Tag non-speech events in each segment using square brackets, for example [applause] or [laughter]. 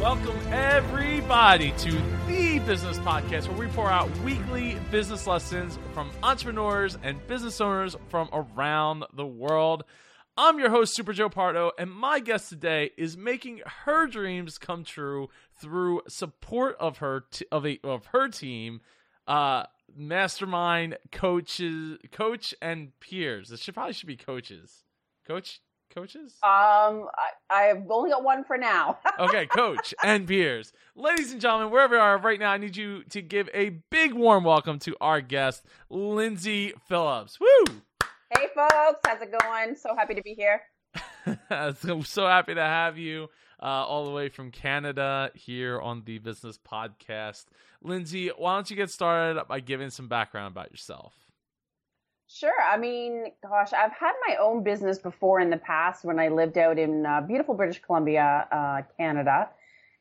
Welcome, everybody, to the Business Podcast, where we pour out weekly business lessons from entrepreneurs and business owners from around the world. I'm your host, Super Joe Pardo, and my guest today is making her dreams come true through support of her t- of a of her team, uh, mastermind coaches, coach and peers. It should probably should be coaches, coach coaches? Um, I, I've only got one for now. [laughs] okay, coach and peers. Ladies and gentlemen, wherever you are right now, I need you to give a big warm welcome to our guest, Lyndsay Phillips. Woo! Hey, folks, how's it going? So happy to be here. [laughs] so, so happy to have you uh, all the way from Canada here on the Business Podcast. Lyndsay, why don't you get started by giving some background about yourself? Sure. I mean, gosh, I've had my own business before in the past when I lived out in uh, beautiful British Columbia, uh, Canada.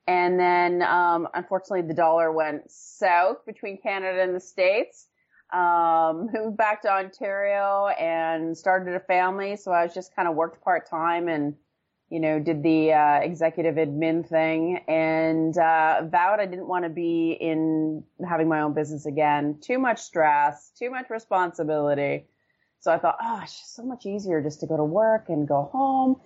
And then, um, unfortunately, the dollar went south between Canada and the States. Um, [laughs] moved back to Ontario and started a family. So I was just kind of worked part time and you know, did the uh, executive admin thing and uh, vowed I didn't want to be in having my own business again. Too much stress, too much responsibility. So I thought, oh, it's just so much easier just to go to work and go home.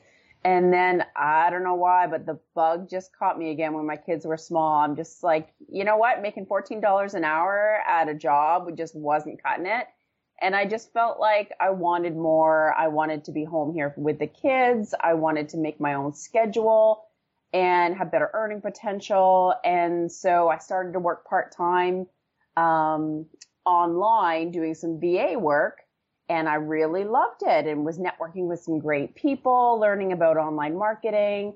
And then I don't know why, but the bug just caught me again when my kids were small. I'm just like, you know what? Making $14 an hour at a job just wasn't cutting it. And I just felt like I wanted more. I wanted to be home here with the kids. I wanted to make my own schedule and have better earning potential. And so I started to work part time um, online doing some VA work. And I really loved it and was networking with some great people, learning about online marketing.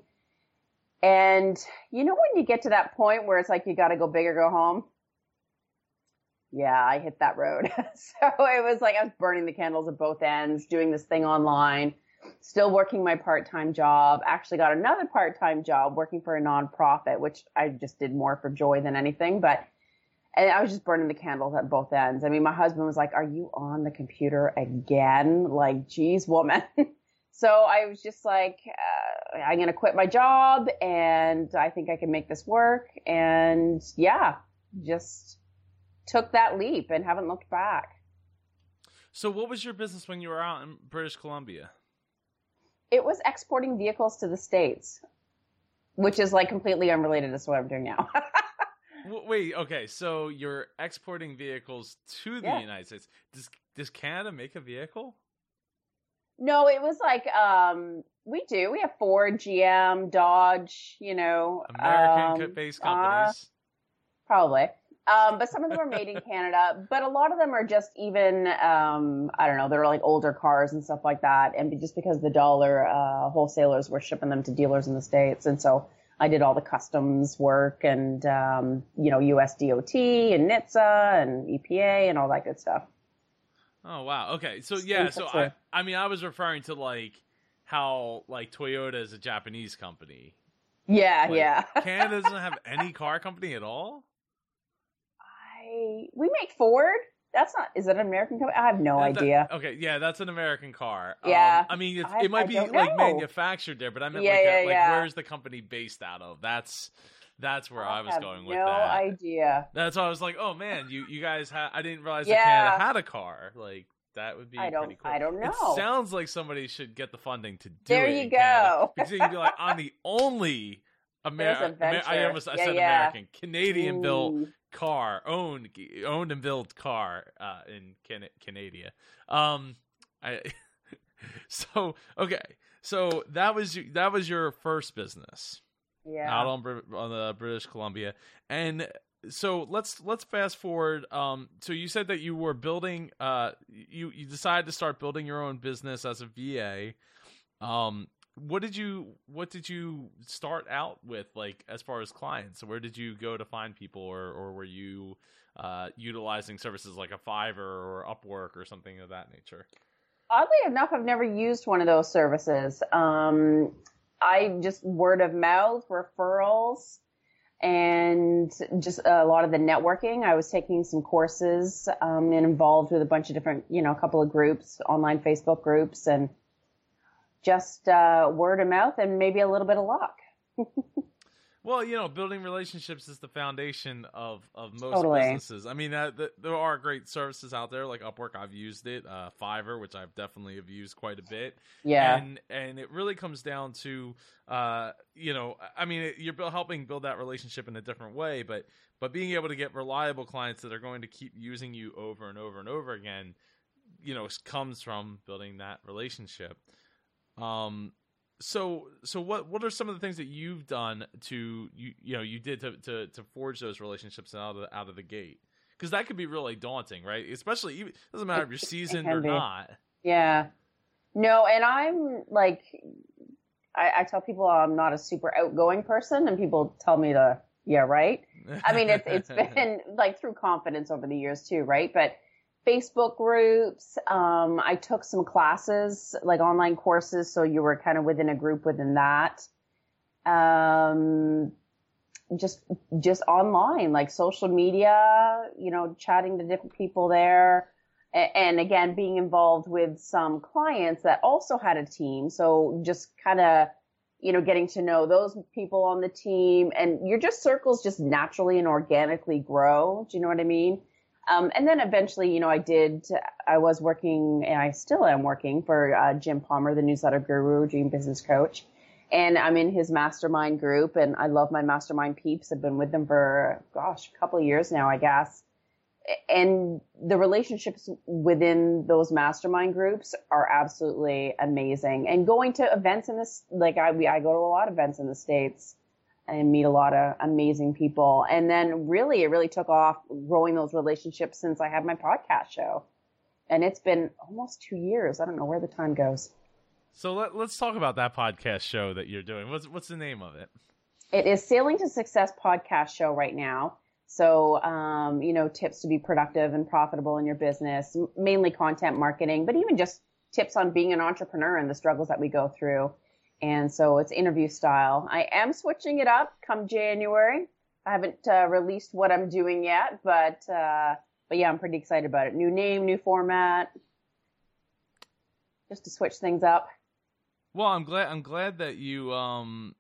And you know, when you get to that point where it's like you got to go big or go home? Yeah, I hit that road. [laughs] so it was like I was burning the candles at both ends, doing this thing online, still working my part time job. Actually, got another part time job working for a nonprofit, which I just did more for joy than anything. But and I was just burning the candles at both ends. I mean, my husband was like, "Are you on the computer again? Like, geez, woman." [laughs] so I was just like, uh, "I'm gonna quit my job, and I think I can make this work." And yeah, just took that leap and haven't looked back. So, what was your business when you were out in British Columbia? It was exporting vehicles to the States, which is like completely unrelated to what I'm doing now. [laughs] Wait, okay, so you're exporting vehicles to the yeah. United States. Does does Canada make a vehicle? No, it was like um we do. We have Ford, GM, Dodge, you know, American based um, companies. Uh, probably. Um, but some of them are made in Canada, but a lot of them are just even, um, I don't know, they're like older cars and stuff like that. And just because the dollar, uh, wholesalers were shipping them to dealers in the States. And so I did all the customs work and, um, you know, USDOT and NHTSA and EPA and all that good stuff. Oh, wow. Okay. So, yeah. So, I, I mean, I was referring to like how like Toyota is a Japanese company. Yeah. Like, yeah. [laughs] Canada doesn't have any car company at all? We make Ford. That's not. Is it an American company? I have no that, idea. That, okay, yeah, that's an American car. Yeah. Um, I mean, I, it might I be like know. manufactured there, but I meant yeah, like, yeah, a, like yeah. where's the company based out of? That's that's where I, I was going with no that. No idea. That's why I was like, oh man, you you guys had. I didn't realize yeah. that Canada had a car. Like that would be I don't, pretty cool. I don't know. It sounds like somebody should get the funding to do there it. There you go. because you can be like, I'm the only Amer- Amer- I almost I yeah, said yeah. American, Canadian built car, owned owned and built car uh, in Can- Canada. Um, I [laughs] so okay, so that was that was your first business, yeah, out on on the British Columbia, and so let's let's fast forward. Um, so you said that you were building, uh, you you decided to start building your own business as a VA. Um, what did you what did you start out with like as far as clients? Where did you go to find people? Or or were you uh, utilizing services like a fiverr or upwork or something of that nature? Oddly enough i've never used one of those services. Um, i just word of mouth referrals and just a lot of the networking. I was taking some courses um, and involved with a bunch of different you know a couple of groups online facebook groups and just uh, word of mouth and maybe a little bit of luck. [laughs] Well, you know, building relationships is the foundation of of most Totally. businesses. I mean, uh, th- there are great services out there like Upwork. I've used it, uh, Fiverr, which I've definitely have used quite a bit. Yeah. and and it really comes down to uh you know i mean it, you're helping build that relationship in a different way but but being able to get reliable clients that are going to keep using you over and over and over again you know comes from building that relationship um so so what what are some of the things that you've done to you you know you did to to, to forge those relationships out of the, out of the gate because that could be really daunting right especially even doesn't matter if you're seasoned or be. not Yeah. No, and I'm like, I, I tell people I'm not a super outgoing person, and people tell me to, yeah, right. I mean, it's it's [laughs] been like through confidence over the years too, right? But Facebook groups, um, I took some classes, like online courses, so you were kind of within a group within that. Um, just just online, like social media, you know, chatting to different people there. And again, being involved with some clients that also had a team. So just kind of, you know, getting to know those people on the team and your just circles just naturally and organically grow. Do you know what I mean? Um, and then eventually, you know, I did, I was working and I still am working for uh, Jim Palmer, the newsletter guru, dream business coach. And I'm in his mastermind group and I love my mastermind peeps. I've been with them for, gosh, a couple of years now, I guess and the relationships within those mastermind groups are absolutely amazing. And going to events in this, like I, we, I go to a lot of events in the States and meet a lot of amazing people. And then really, it really took off growing those relationships since I had my podcast show. And it's been almost two years. I don't know where the time goes. So let, let's talk about that podcast show that you're doing. What's what's the name of it? It is Sailing to Success podcast show right now. So, um, you know, tips to be productive and profitable in your business, mainly content marketing, but even just tips on being an entrepreneur and the struggles that we go through. And so it's interview style. I am switching it up come January. I haven't uh, released what I'm doing yet, but uh, but yeah, I'm pretty excited about it. New name, new format, just to switch things up. Well, I'm glad I'm glad that you um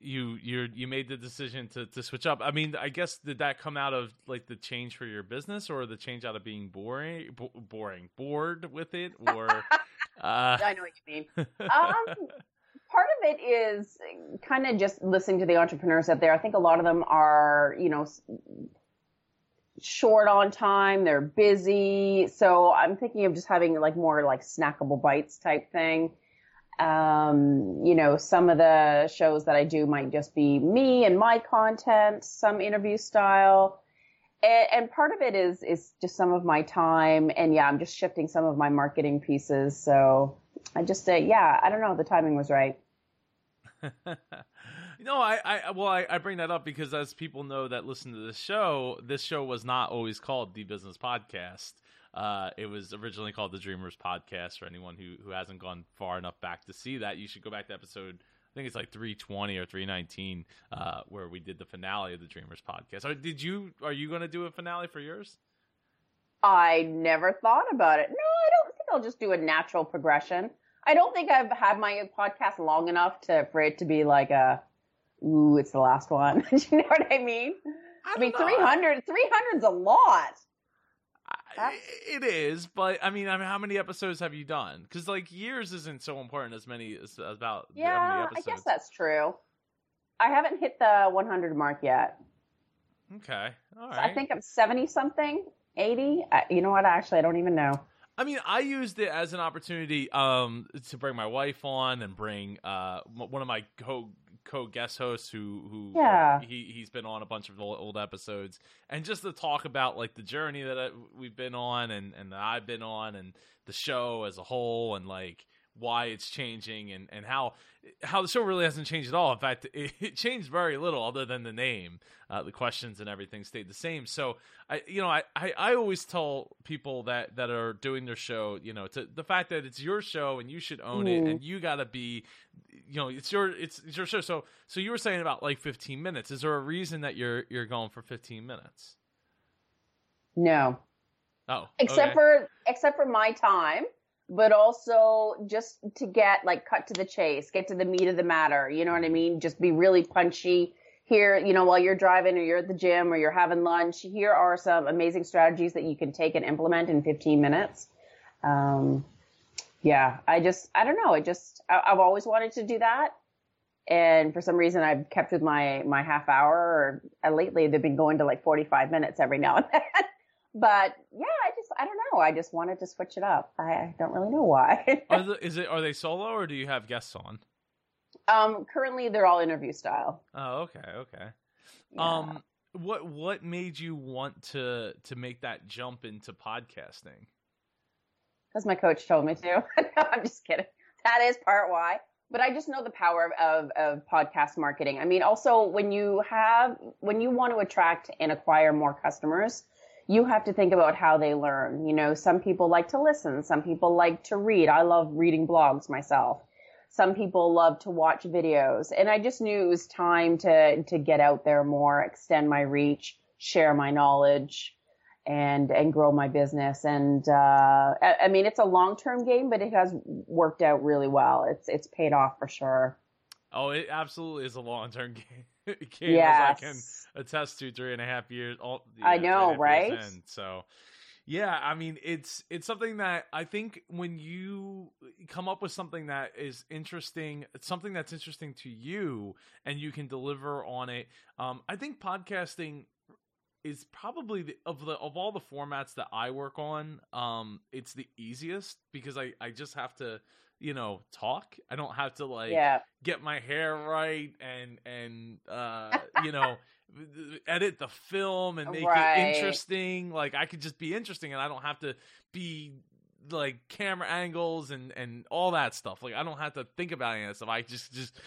you you you made the decision to to switch up. I mean, I guess did that come out of like the change for your business or the change out of being boring bo- boring bored with it or [laughs] uh I know what you mean. Um, part of it is kind of just listening to the entrepreneurs out there. I think a lot of them are, you know, short on time. They're busy. So I'm thinking of just having like more like snackable bites type thing. Um, you know, some of the shows that I do might just be me and my content, some interview style. And, and part of it is, is just some of my time. And yeah, I'm just shifting some of my marketing pieces. So I just, uh, yeah, I don't know. The timing was right. [laughs] no, I, I well, I, I bring that up because as people know that listen to this show, this show was not always called the Business Podcast. Uh, it was originally called the Dreamers Podcast. For anyone who who hasn't gone far enough back to see that, you should go back to episode. I think it's like 320 or 319, uh, where we did the finale of the Dreamers Podcast. Or did you? Are you going to do a finale for yours? I never thought about it. No, I I'll just do a natural progression. I don't think I've had my podcast long enough to for it to be like a, ooh, it's the last one. [laughs] Do you know what I mean? I, mean, don't know. 300, 300's a lot. I, it is, but I mean, I mean, how many episodes have you done? Because like years isn't so important as many as about how many Yeah, I guess that's true. I haven't hit the 100 mark yet. Okay, all So. I think I'm 70 something, 80. I, you know what? Actually, I don't even know. I mean, I used it as an opportunity um, to bring my wife on and bring uh, one of my co co guest hosts who who Yeah. he he's been on a bunch of old, old episodes and just to talk about like the journey that I, we've been on and and that I've been on and the show as a whole and like why it's changing and and how how the show really hasn't changed at all. In fact, [laughs] it, it changed very little other than the name. Uh, the questions and everything stayed the same. So I, you know, I, I, I always tell people that that are doing their show, you know, to the fact that it's your show and you should own it Mhm. and you got to be, you know, it's your it's, it's your show. So so you were saying about like 15 minutes. Is there a reason that you're you're going for 15 minutes? No. Oh, except okay. for except for my time but also just to get like cut to the chase get to the meat of the matter you know what i mean just be really punchy here, you know, while you're driving or you're at the gym or you're having lunch, here are some amazing strategies that you can take and implement in 15 minutes. Um, yeah, I just, I don't know. I just, I, I've always wanted to do that. And for some reason, I've kept with my, my half hour or uh, lately they've been going to like 45 minutes every now and [laughs] then. but yeah, I just, I don't know. I just wanted to switch it up. I, don't really know why. [laughs] are the, is it, are they solo or do you have guests on? Um, currently they're all interview style. Oh, okay, okay. Yeah. Um, what what made you want to to make that jump into podcasting? Because my coach told me to. [laughs] no, I'm just kidding. That is part why. But I just know the power of, of, of podcast marketing. I mean, also when you have when you want to attract and acquire more customers, you have to think about how they learn. You know, some people like to listen, some people like to read. I love reading blogs myself. Some people love to watch videos. And i just knew it was time to to get out there more extend my reach share my knowledge and and grow my business. And uh, I, I, mean it's a long term game but it has worked out really well. It's it's paid off for sure. Oh it absolutely is a long term [laughs] game [laughs] game yes. i can attest to three and a half years all i know right so yeah, I mean it's it's something that I think when you come up with something that is interesting, something that's interesting to you, and you can deliver on it. Um, I think podcasting is probably the, of the of all the formats that I work on, um, it's the easiest because I I just have to you know talk. I don't have to like yeah. get my hair right and and uh, [laughs] you know edit the film and make right. it interesting. Like I could just be interesting and I don't have to be like camera angles and and all that stuff. Like I don't have to think about any of that stuff. I just just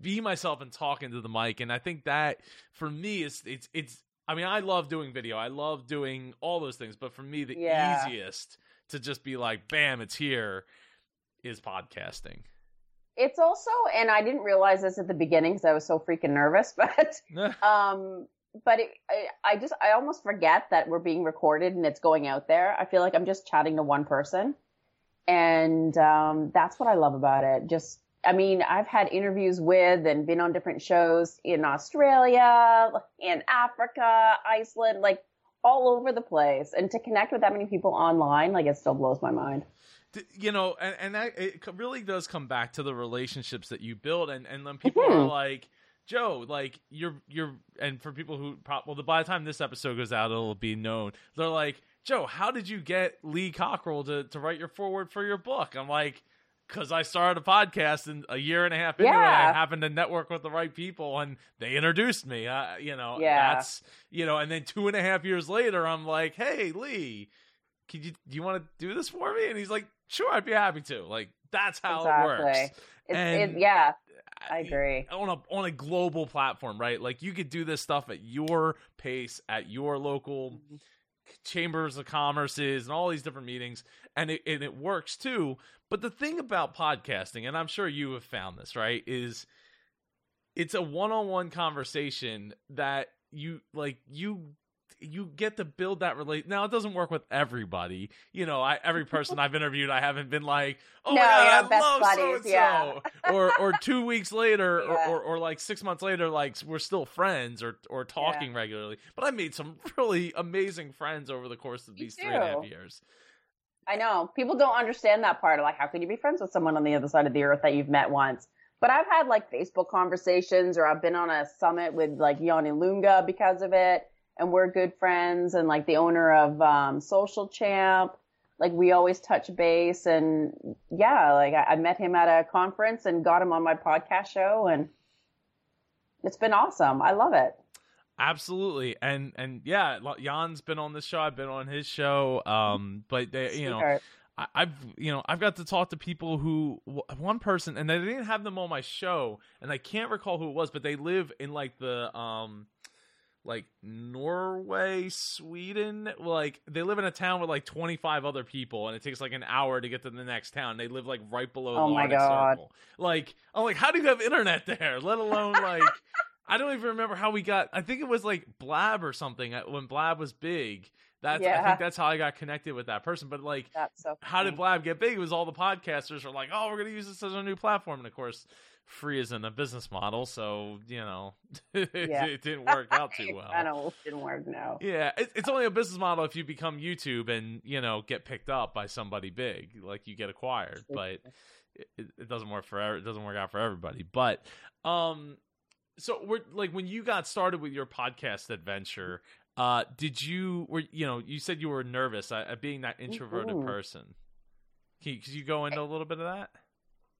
be myself and talk into the mic. And I think that for me is it's it's I mean, I love doing video. I love doing all those things, but for me the yeah. easiest to just be like, bam, it's here is podcasting. It's also, and I didn't realize this at the beginning because I was so freaking nervous, [laughs] but, [laughs] um, but it, I, I just, I almost forget that we're being recorded and it's going out there. I feel like I'm just chatting to one person. And, um, that's what I love about it. Just, I mean, I've had interviews with and been on different shows in Australia, in Africa, Iceland, like all over the place. And to connect with that many people online, like it still blows my mind you know, and, and that it really does come back to the relationships that you build, and and then people mm-hmm. are like. Joe, like you're you're, and for people who well, by the time this episode goes out, it'll be known. They're like, Joe, how did you get Lee Cockrell to to write your forward for your book? I'm like, because I started a podcast and a year and a half into yeah. it, I happened to network with the right people, and they introduced me. Uh, you know, yeah. that's you know, and then two and a half years later, I'm like, hey, Lee, can you do you want to do this for me? And he's like, sure, I'd be happy to. Like that's how exactly. it works. It's, and, it, yeah, I agree. On a on a global platform, right? Like you could do this stuff at your pace, at your local mm-hmm. chambers of commerces, and all these different meetings, and it and it works too. But the thing about podcasting, and I'm sure you have found this, right, is it's a one-on-one conversation that you like you you get to build that relate. Now it doesn't work with everybody. You know, I, every person I've interviewed, I haven't been like, oh no, my god, I love buddies, so yeah. or or two weeks later, yeah. or, or, or like six months later, like we're still friends or or talking yeah. regularly. But I made some [laughs] really amazing friends over the course of these three and a half years. I know people don't understand that part. Like, how can you be friends with someone on the other side of the earth that you've met once? But I've had like Facebook conversations, or I've been on a summit with like Yann Ilunga because of it and we're good friends and like the owner of um, Social Champ. Like we always touch base and yeah, like I, I met him at a conference and got him on my podcast show and it's been awesome. I love it. Absolutely, and and yeah, Yann's been on this show. I've been on his show. Um, but they, you know, I, I've you know I've got to talk to people who one person, and I didn't have them on my show, and I can't recall who it was, but they live in like the um like Norway, Sweden. Like they live in a town with like 25 other people, and it takes like an hour to get to the next town. They live like right below the oh my God. Circle. Like I'm like, how do you have internet there? Let alone [laughs] like. I don't even remember how we got. I think it was like Blab or something uh, when Blab was big. That's yeah. I think that's how I got connected with that person. But like, so how did Blab get big? It was all the podcasters were like, "Oh, we're gonna use this as a new platform," and of course, free isn't a business model, so you know it, [laughs] Yeah. it didn't [laughs] work out too well. I know didn't work. No. Yeah, it, it's only a business model if you become YouTube and you know get picked up by somebody big, like you get acquired. But it, it doesn't work for it doesn't work out for everybody. But um, so we're like when you got started with your podcast adventure, uh, did you were you know you said you were nervous uh, at being that introverted Mhm. person? Can you, could you go into a little bit of that?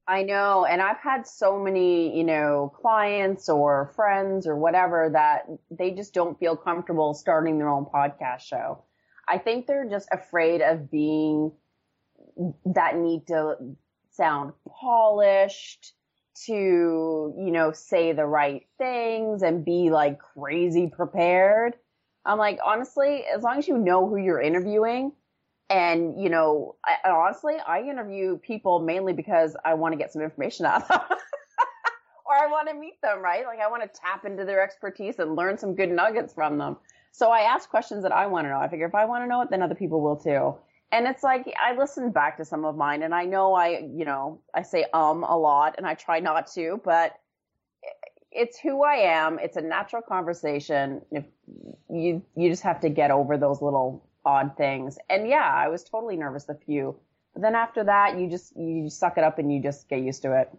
I know, and I've had so many, you know, clients or friends or whatever that they just don't feel comfortable starting their own podcast show. I think they're just afraid of being that need to sound polished, to, you know, say the right things and be like crazy prepared. I'm like, honestly, as long as you know who you're interviewing, and you know, I, honestly, I interview people mainly because I want to get some information out of them, [laughs] or I want to meet them, right? Like I want to tap into their expertise and learn some good nuggets from them. So I ask questions that I want to know. I figure if I want to know it, then other people will too. And it's like I listen back to some of mine, and I know I, you know, I say um a lot, and I try not to, but it's who I am. It's a natural conversation. If you you just have to get over those little odd things. And yeah, I was totally nervous a few. But then after that, you just you suck it up and you just get used to it.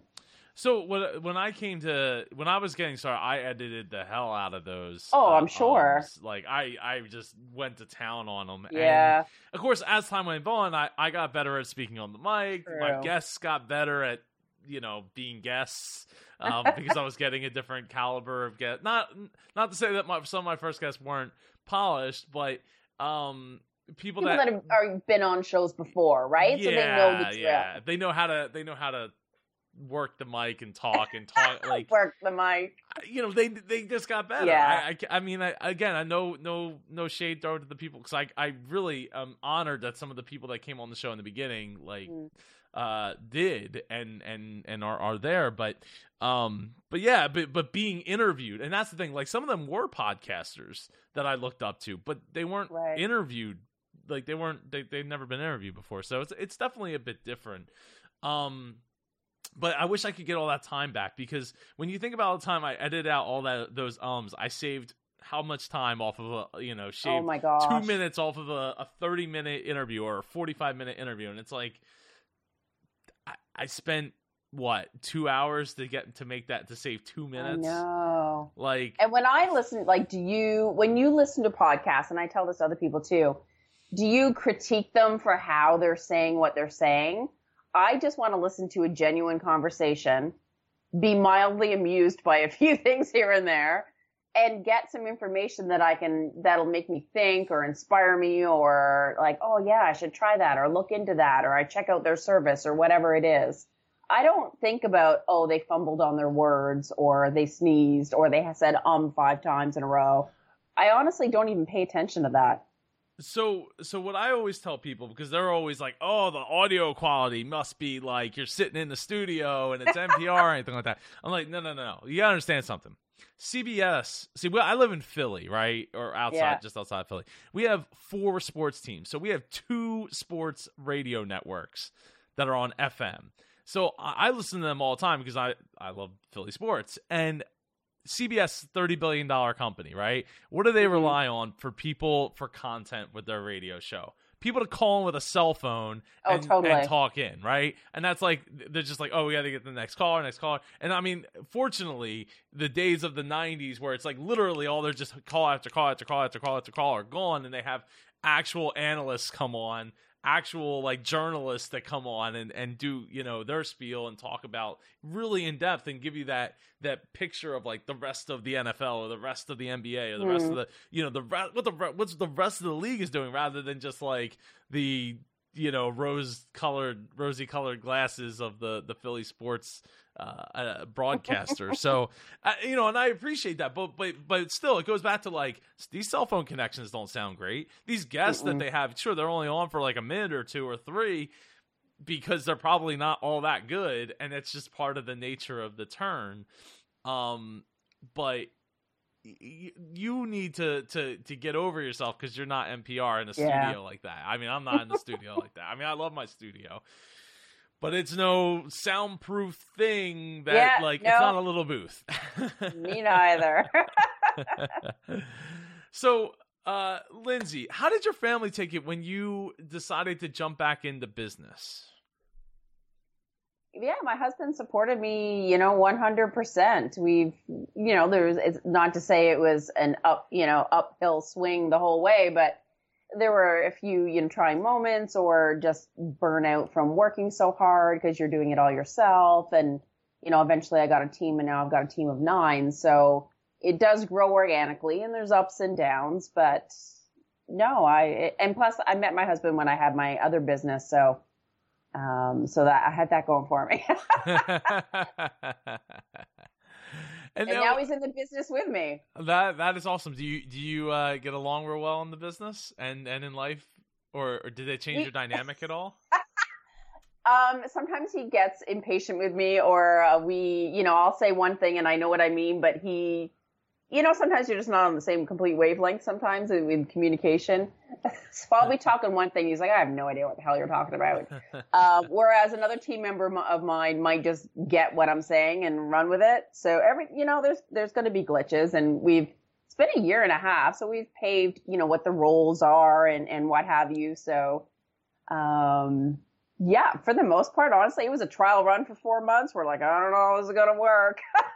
So when when I came to when I was getting started, I edited the hell out of those. Oh, uh, I'm sure. ums. Like I I just went to town on them. Yeah. of course, as time went on, I, I got better at speaking on the mic. My guests got better at you know being guests [laughs] um, because I was getting a different caliber of guest. Not not to say that my, some of my first guests weren't polished, but um, people, People that, that have are, been on shows before, right? Yeah, so they know the drill. yeah, they know how to they know how to work the mic and talk and talk [laughs] like Work the mic. you know they they just got better. Yeah. I, I, I mean I, again I know no no shade thrown to the people because I I really am honored that some of the people that came on the show in the beginning like Mm. Uh did and and and are are there but um but yeah but but being interviewed and that's the thing like some of them were podcasters that I looked up to but they weren't Right. interviewed like they weren't they they've never been interviewed before so it's it's definitely a bit different um but I wish I could get all that time back because when you think about all the time I edited out all that those ums, I saved how much time off of a you know Oh shaved two minutes off of a, a thirty minute interview or a forty five minute interview, and it's like I, I spent what two hours to get to make that to save two minutes. No, Like And when I listen, like, do you, when you listen to podcasts, and I tell this to other people too, do you critique them for how they're saying what they're saying? I just want to listen to a genuine conversation, be mildly amused by a [laughs] few things here and there, and get some information that I can, that'll make me think or inspire me or like, oh yeah, I should try that or look into that or I check out their service or whatever it is. I don't think about, oh, they fumbled on their words or they sneezed or they said um five times in a row. I honestly don't even pay attention to that. So, so what I always tell people because they're always like, "Oh, the audio quality must be like you're sitting in the studio and it's [laughs] NPR or anything like that." I'm like, "No, no, no, no. You gotta understand something. CBS. See, well, I live in Philly, right, or outside, Yeah. just outside Philly. We have four sports teams, so we have two sports radio networks that are on FM. So I I listen to them all the time because I I love Philly sports and CBS thirty billion dollar company, right? What do they Mhm. rely on for people for content with their radio show? People to call in with a cell phone Oh, and, totally. and talk in, right? And that's like they're just like, oh, we got to get the next caller, next caller. And I mean, fortunately, the days of the '90s where it's like literally all they're just call after call after call after call after call are gone, and they have actual analysts come on actual like journalists that come on and, and do you know their spiel and talk about really in depth and give you that that picture of like the rest of the NFL or the rest of the NBA or the rest Mm. of the you know the what the what's the rest of the league is doing rather than just like the you know rose colored rosy colored glasses of the the Philly sports uh, uh, broadcaster. [laughs] so uh, you know, and I appreciate that, but but but still, it goes back to like these cell phone connections don't sound great. These guests that Mm-mm. they have, sure, they're only on for like a minute or two or three because they're probably not all that good, and it's just part of the nature of the turn. Um, but you need to to to get over yourself because you're not NPR in a Yeah. studio like that. I mean, I'm not in the studio like that. I mean, I love my studio, but it's no soundproof thing that Yeah, like no. it's not a little booth. [laughs] Me neither. [laughs] so, uh, Lyndsay, how did your family take it when you decided to jump back into business? Yeah, my husband supported me, you know, 100%. We've, you know, there's, it's not to say it was an up, you know, uphill swing the whole way, but there were a few, you know, trying moments or just burnout from working so hard because you're doing it all yourself. And, you know, eventually I got a team and now I've got a team of nine. So it does grow organically and there's ups and downs, but no, I, and plus I met my husband when I had my other business. So, um, so that I had that going for me. [laughs] and and now, now he's in the business with me. that that is awesome. Do you do you uh, get along real well in the business and and in life, or, or did they change your dynamic at all? [laughs] Um, sometimes he gets impatient with me, or uh, we, you know, I'll say one thing and I know what I mean, but he, you know, sometimes you're just not on the same complete wavelength. Sometimes in, communication, [laughs] so I'll be talking one thing, he's like, I have no idea what the hell you're talking about. Uh, [laughs] whereas another team member of mine might just get what I'm saying and run with it. So every, you know, there's there's going to be glitches, and we've it's been a year and a half, so we've paved, you know, what the roles are and and what have you. So, um, yeah, for the most part, honestly, it was a trial run for four months. We're like, I don't know, is it going to work? [laughs]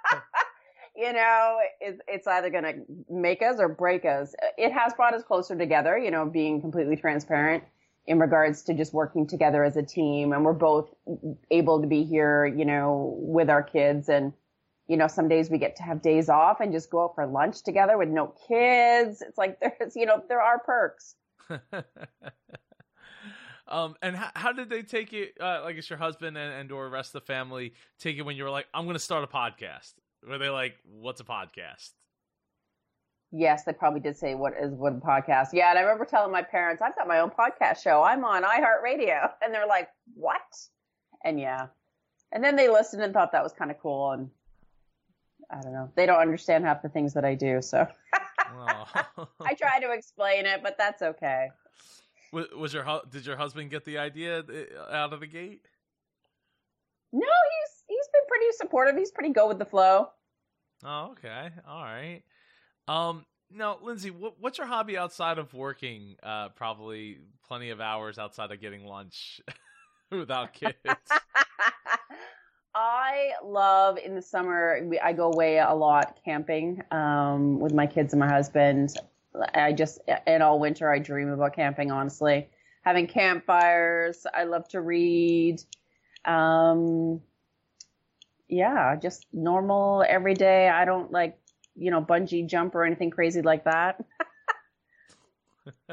you know, it's, it's either going to make us or break us. It has brought us closer together, you know, being completely transparent in regards to just working together as a team. And we're both able to be here, you know, with our kids. And, you know, some days we get to have days off and just go out for lunch together with no kids. It's like there's, you know, there are perks. [laughs] [laughs] um, and how, how did they take it? Uh, like, it's your husband and, and or rest of the family take it when you were like, I'm going to start a podcast? Were they like, what's a podcast? Yes, they probably did say what is what a podcast. Yeah, and I remember telling my parents, I've got my own podcast show. I'm on iHeartRadio. [laughs] And they're like, What? And yeah. And then they listened and thought that was kind of cool and I don't know. They don't understand half the things that I do, so Oh. [laughs] I try to explain it, but that's okay. was, was your did your husband get the idea uh, out of the gate? No, he's he's been pretty supportive. He's pretty go with the flow. Oh, okay, all right. Um, now, Lyndsay, what, what's your hobby outside of working? Uh, probably plenty of hours outside of getting lunch [laughs] without kids. [laughs] I love in the summer. We, I go away a lot camping um, with my kids and my husband. I just and all winter I dream about camping. Honestly, having campfires. I love to read. Um, yeah, just normal everyday. I don't like you know bungee jump or anything crazy like that. [laughs]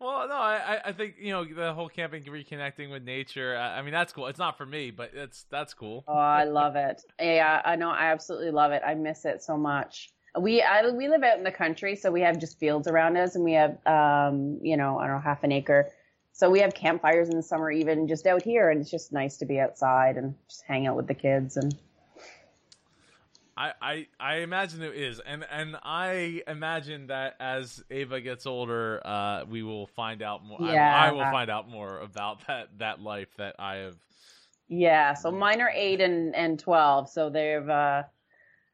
well, no, I, I- think you know the whole camping, reconnecting with nature. I, I mean, that's cool. It's not for me, but it's that's cool. Oh, I love it. Yeah, I know. I absolutely love it. I miss it so much. We I, we live out in the country, so we have just fields around us, and we have um you know I don't know half an acre. So we have campfires in the summer, even just out here, and it's just nice to be outside and just hang out with the kids. And I, I I imagine it is, and and I imagine that as Ava gets older, uh, we will find out more. I- Yeah. I, will find out more about that that life that I have. yeah, so mine are eight and and twelve, so they've uh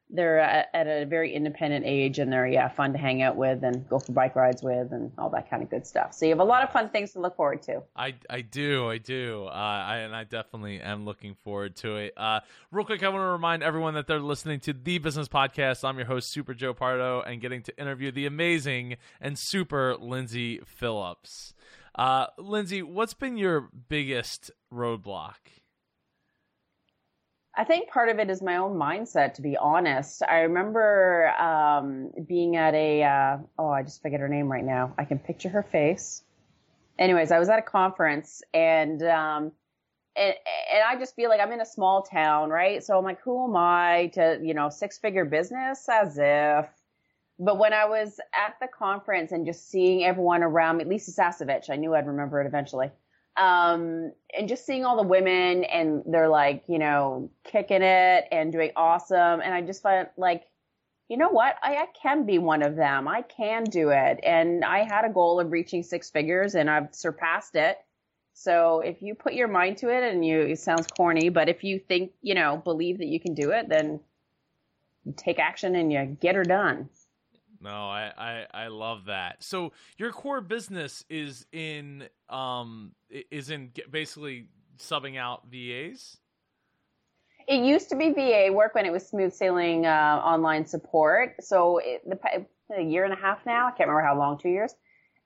they're at, a very independent age, and they're yeah fun to hang out with and go for bike rides with and all that kind of good stuff. So you have a lot of fun things to look forward to. I, I do I do uh, I, and I definitely am looking forward to it. Uh, real quick, I want to remind everyone that they're listening to the Business Podcast. I'm your host, Super Joe Pardo, and getting to interview the amazing and super Lyndsay Phillips. Uh, Lyndsay, what's been your biggest roadblock? I think part of it is my own mindset, to be honest. I remember um, being at a, uh, oh, I just forget her name right now. I can picture her face. Anyways, I was at a conference and, um, and, and I just feel like I'm in a small town, right? So I'm like, who am I to, you know, six figure business as if. But when I was at the conference and just seeing everyone around me, Lisa Sasevich, I knew I'd remember it eventually um, and just seeing all the women and they're like, you know, kicking it and doing awesome. And I just felt like, you know what? I, I can be one of them. I can do it. And I had a goal of reaching six figures and I've surpassed it. So if you put your mind to it and you, it sounds corny, but if you think, you know, believe that you can do it, then take action and you get her done. No, I, I, I love that. So your core business is in um is in basically subbing out VAs. It used to be VA work when it was smooth sailing uh, online support. So it, the, a year and a half now, I can't remember how long, two years.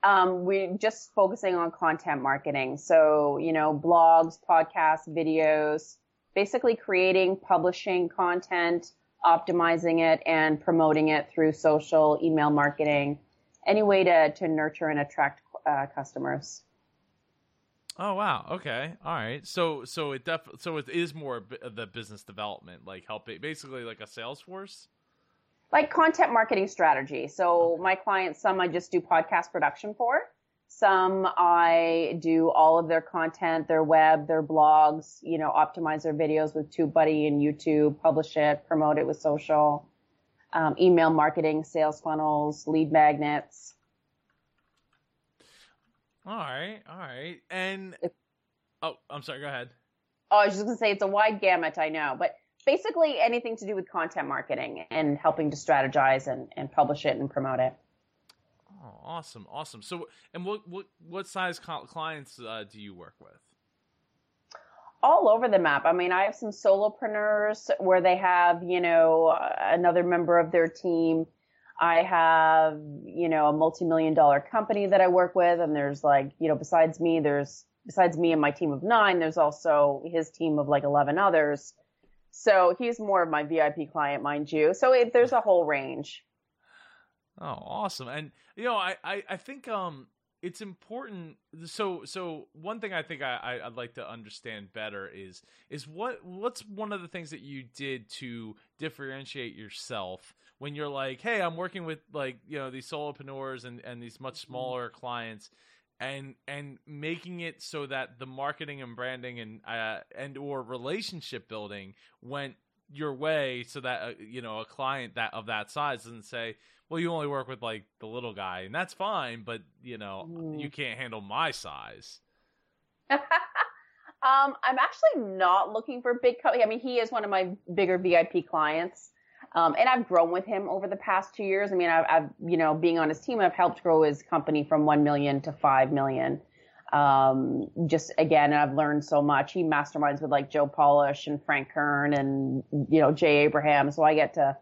Um, we're just focusing on content marketing. So, you know, blogs, podcasts, videos, basically creating, publishing content, optimizing it and promoting it through social, email marketing, any way to, to nurture and attract uh, customers. Oh wow. Okay. All right. So so it def so it is more the business development, like helping basically like a sales force like content marketing strategy. So my clients, some I just do podcast production for. Some I do all of their content, their web, their blogs, you know, optimize their videos with TubeBuddy and YouTube, publish it, promote it with social, um, email marketing, sales funnels, lead magnets. All right, all right. And oh, I'm sorry, go ahead. Oh, I was just gonna say it's a wide gamut, I know, but basically anything to do with content marketing and helping to strategize and, and publish it and promote it. Oh, awesome, awesome. So, and what what what size clients uh, do you work with? All over the map. I mean, I have some solopreneurs where they have, you know, another member of their team. I have, you know, a multi-million dollar company that I work with, and there's like, you know, besides me, there's besides me and my team of nine, there's also his team of like eleven others so he's more of my VIP client, mind you. So it, there's a whole range. Oh, awesome! And you know, I, I, I think um it's important. So so one thing I think I, I'd like to understand better is is what what's one of the things that you did to differentiate yourself when you're like, hey, I'm working with like you know these solopreneurs and and these much mm-hmm. smaller clients and and making it so that the marketing and branding and uh, and or relationship building went your way so that uh, you know a client that of that size doesn't say well you only work with like the little guy and that's fine but you know mm. you can't handle my size [laughs] um i'm actually not looking for big co- i mean he is one of my bigger vip clients um, and I've grown with him over the past two years. I mean, I've, I've, you know, being on his team, I've helped grow his company from 1 million to 5 million. Um, just again, I've learned so much. He masterminds with like Joe Polish and Frank Kern and, you know, Jay Abraham. So I get to,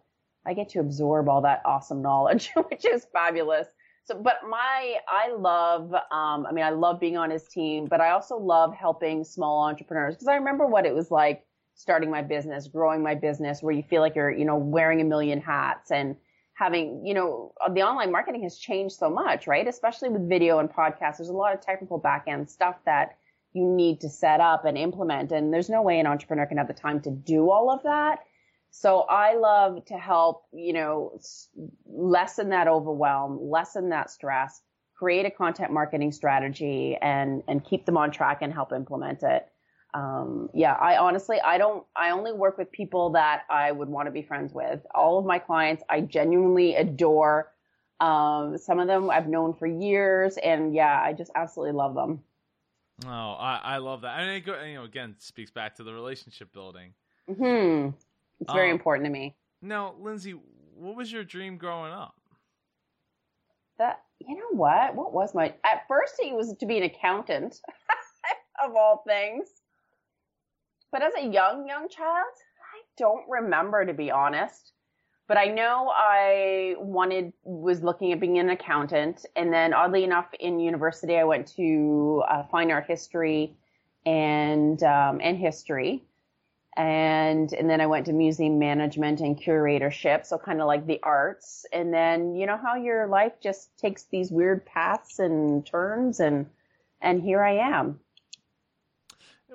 I get to absorb all that awesome knowledge, [laughs] which is fabulous. So, but my, I love, um, I mean, I love being on his team, but I also love helping small entrepreneurs because I remember what it was like starting my business, growing my business, where you feel like you're, you know, wearing a million hats and having, you know, the online marketing has changed so much, right? Especially with video and podcasts. There's a lot of technical back end stuff that you need to set up and implement. And there's no way an entrepreneur can have the time to do all of that. So I love to help, you know, lessen that overwhelm, lessen that stress, create a content marketing strategy and, and keep them on track and help implement it um, yeah, I honestly, I don't, I only work with people that I would want to be friends with. All of my clients, I genuinely adore. Um, some of them I've known for years, and yeah, I just absolutely love them. Oh, I, I love that. I mean, it, you know, again, speaks back to the relationship building. Hmm. It's very um, important to me. Now, Lyndsay, what was your dream growing up? That you know what? What was my? At first, it was to be an accountant, [laughs] of all things. But as a young, young child, I don't remember to be honest. But I know I wanted, was looking at being an accountant. And then oddly enough, in university, I went to uh, fine art history and, um, and history. And, and then I went to museum management and curatorship. So kind of like the arts. And then, you know how your life just takes these weird paths and turns and, and here I am.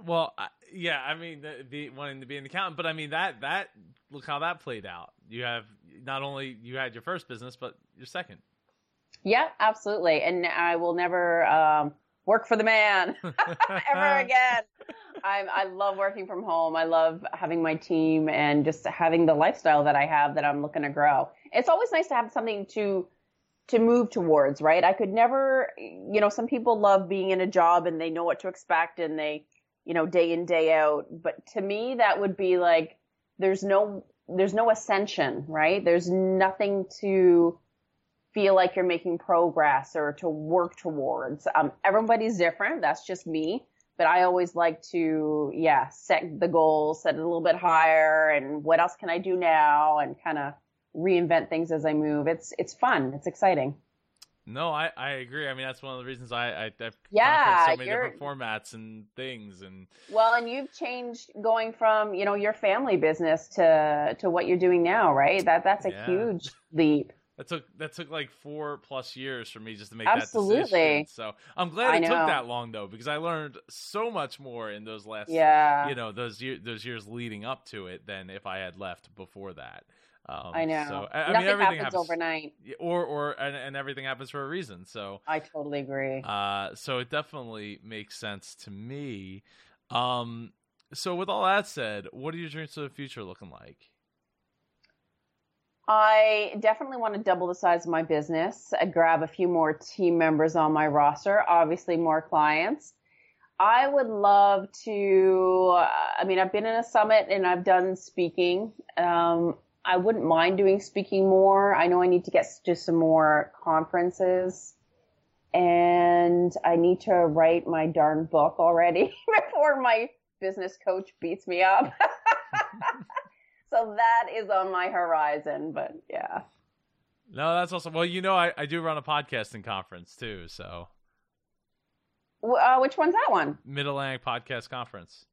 Well, yeah, I mean, the, the, wanting to be an accountant, but I mean that that look how that played out. You have not only you had your first business, but your second. Yeah, absolutely, and I will never um, work for the man [laughs] ever [laughs] again. I I love working from home. I love having my team and just having the lifestyle that I have that I'm looking to grow. It's always nice to have something to to move towards, right? I could never, you know, some people love being in a job and they know what to expect and they, you know, day in, day out. But to me, that would be like, there's no, there's no ascension, right? There's nothing to feel like you're making progress or to work towards. Um, everybody's different. That's just me. But I always like to, yeah, set the goal, set it a little bit higher and what else can I do now and kind of reinvent things as I move. It's it's fun. It's exciting. No, I, I agree. I mean, that's one of the reasons I, I I've yeah, so many different formats and things and. Well, and you've changed going from you know your family business to to what you're doing now, right? That that's a yeah. huge leap. That took that took like four plus years for me just to make Absolutely. that decision. So I'm glad it took that long though, because I learned so much more in those last, yeah, you know, those years those years leading up to it than if I had left before that. Um, I know. So I, Nothing mean, everything happens, happens, overnight, or or and, and, everything happens for a reason. So I totally agree. Uh, so it definitely makes sense to me. Um, so with all that said, what are your dreams for the future looking like? I definitely want to double the size of my business, I grab a few more team members on my roster, obviously more clients. I would love to. Uh, I mean, I've been in a summit and I've done speaking. Um, I wouldn't mind doing speaking more. I know I need to get to some more conferences and I need to write my darn book already [laughs] before my business coach beats me up. [laughs] so that is on my horizon, but yeah. No, that's awesome. Well, you know, I, I do run a podcasting conference too, so. Uh, which one's that one? Mid Atlantic Podcast Conference.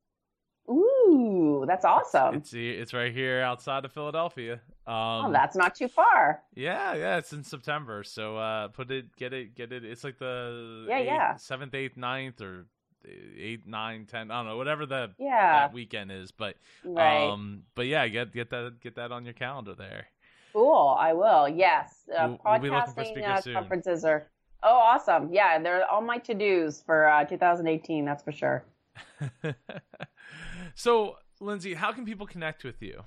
Ooh, that's awesome. It's, it's right here outside of Philadelphia. Um, oh, that's not too far. Yeah, yeah, it's in September. So uh, put it, get it, get it. It's like the yeah, eighth, yeah, seventh, eighth, ninth, or eight, nine, ten. I don't know, whatever the yeah that weekend is. But right. um, but yeah, get get that get that on your calendar there. Cool, I will. Yes, uh, we'll, podcasting we'll uh, conferences are. Oh, awesome! Yeah, they're all my to dos for uh, 2018. That's for sure. [laughs] So, Lyndsay, how can people connect with you?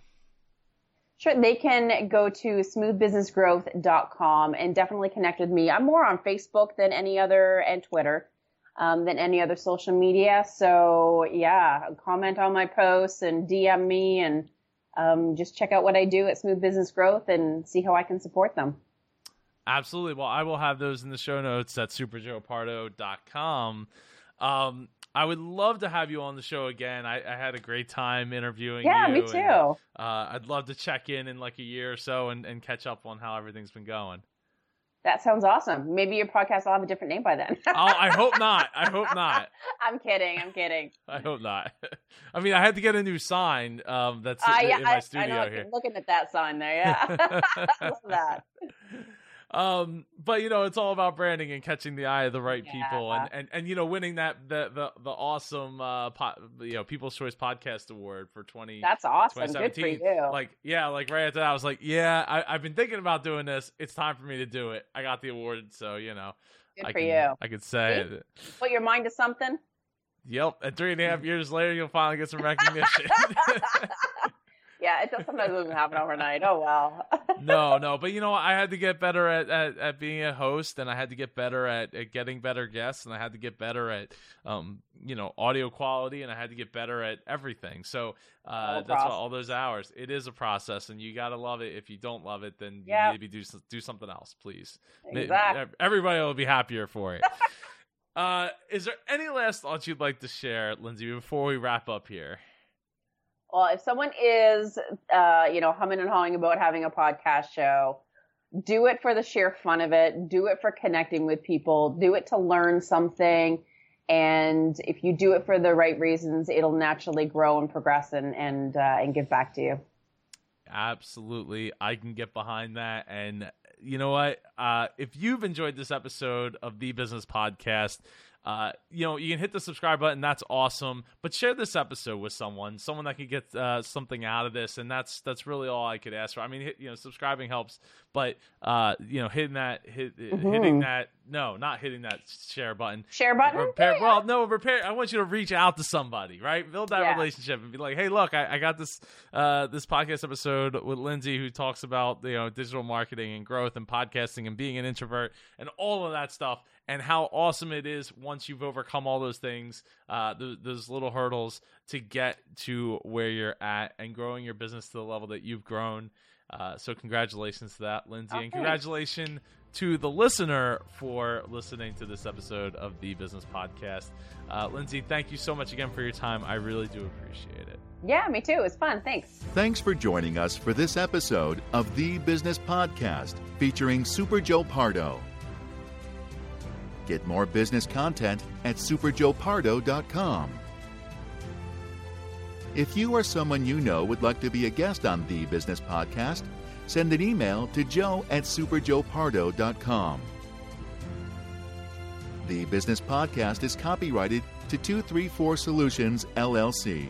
Sure, they can go to smoothbusinessgrowth.com and definitely connect with me. I'm more on Facebook than any other and Twitter um, than any other social media. So yeah, comment on my posts and DM me and um, just check out what I do at Smooth Business Growth and see how I can support them. Absolutely. Well, I will have those in the show notes at superjoepardo.com. Um, I would love to have you on the show again. I, I had a great time interviewing yeah, you. Yeah, me too. And, uh, I'd love to check in in like a year or so and, and catch up on how everything's been going. That sounds awesome. Maybe your podcast will have a different name by then. oh, I [laughs] hope not. I hope not. I'm kidding. I'm kidding. [laughs] I hope not. [laughs] I mean, I had to get a new sign um, that's uh, yeah, in my studio I know, here. Looking at that sign there, yeah. I love that. Um, but you know, it's all about branding and catching the eye of the right yeah. people, and, and and you know, winning that the the the awesome uh, po- you know People's Choice Podcast Award for twenty. That's awesome. Good for you. Like, yeah, like right after that, I was like, yeah, I, have been thinking about doing this. It's time for me to do it. I got the award, so you know, good I for can, you. I could say it. Put your mind to something. Yep, and three and a half [laughs] years later, you'll finally get some recognition. [laughs] yeah, it does, sometimes doesn't happen overnight. Oh well. [laughs] no, no, but you know, I had to get better at, at, at being a host, and I had to get better at, at getting better guests, and I had to get better at, um, you know, audio quality, and I had to get better at everything. So uh, that's all those hours. It is a process, and you got to love it. If you don't love it, then yep. maybe do do something else, please. Exactly. Everybody will be happier for it. [laughs] uh, is there any last thoughts you'd like to share, Lyndsay, before we wrap up here? Well, if someone is, uh, you know, humming and hawing about having a podcast show, do it for the sheer fun of it. Do it for connecting with people. Do it to learn something. And if you do it for the right reasons, it'll naturally grow and progress and and uh, and give back to you. Absolutely, I can get behind that. And you know what? Uh, if you've enjoyed this episode of the Business Podcast, uh, you know, you can hit the subscribe button. That's awesome. But share this episode with someone, someone that can get uh, something out of this, and that's that's really all I could ask for. I mean, hit, you know, subscribing helps, but uh, you know, hitting that hit, mm-hmm. hitting that no, not hitting that share button. Share button. Repair, Yeah. Well, no, repair. I want you to reach out to somebody, right? Build that Yeah. relationship and be like, "Hey, look, I, I got this uh, this podcast episode with Lyndsay who talks about you know digital marketing and growth and podcasting and being an introvert and all of that stuff and how awesome it is once you've overcome all those things, uh, th- those little hurdles to get to where you're at and growing your business to the level that you've grown. Uh, so congratulations to that, Lyndsay, Oh, and congratulations to the listener for listening to this episode of the Business Podcast. Uh, Lyndsay, thank you so much again for your time. I really do appreciate it. Yeah, me too. It was fun. Thanks. Thanks for joining us for this episode of The Business Podcast featuring Super Joe Pardo. Get more business content at superjoepardo.com. If you or someone you know would like to be a guest on The Business Podcast, send an email to joe at superjoepardo.com. The Business Podcast is copyrighted to 234 Solutions, LLC.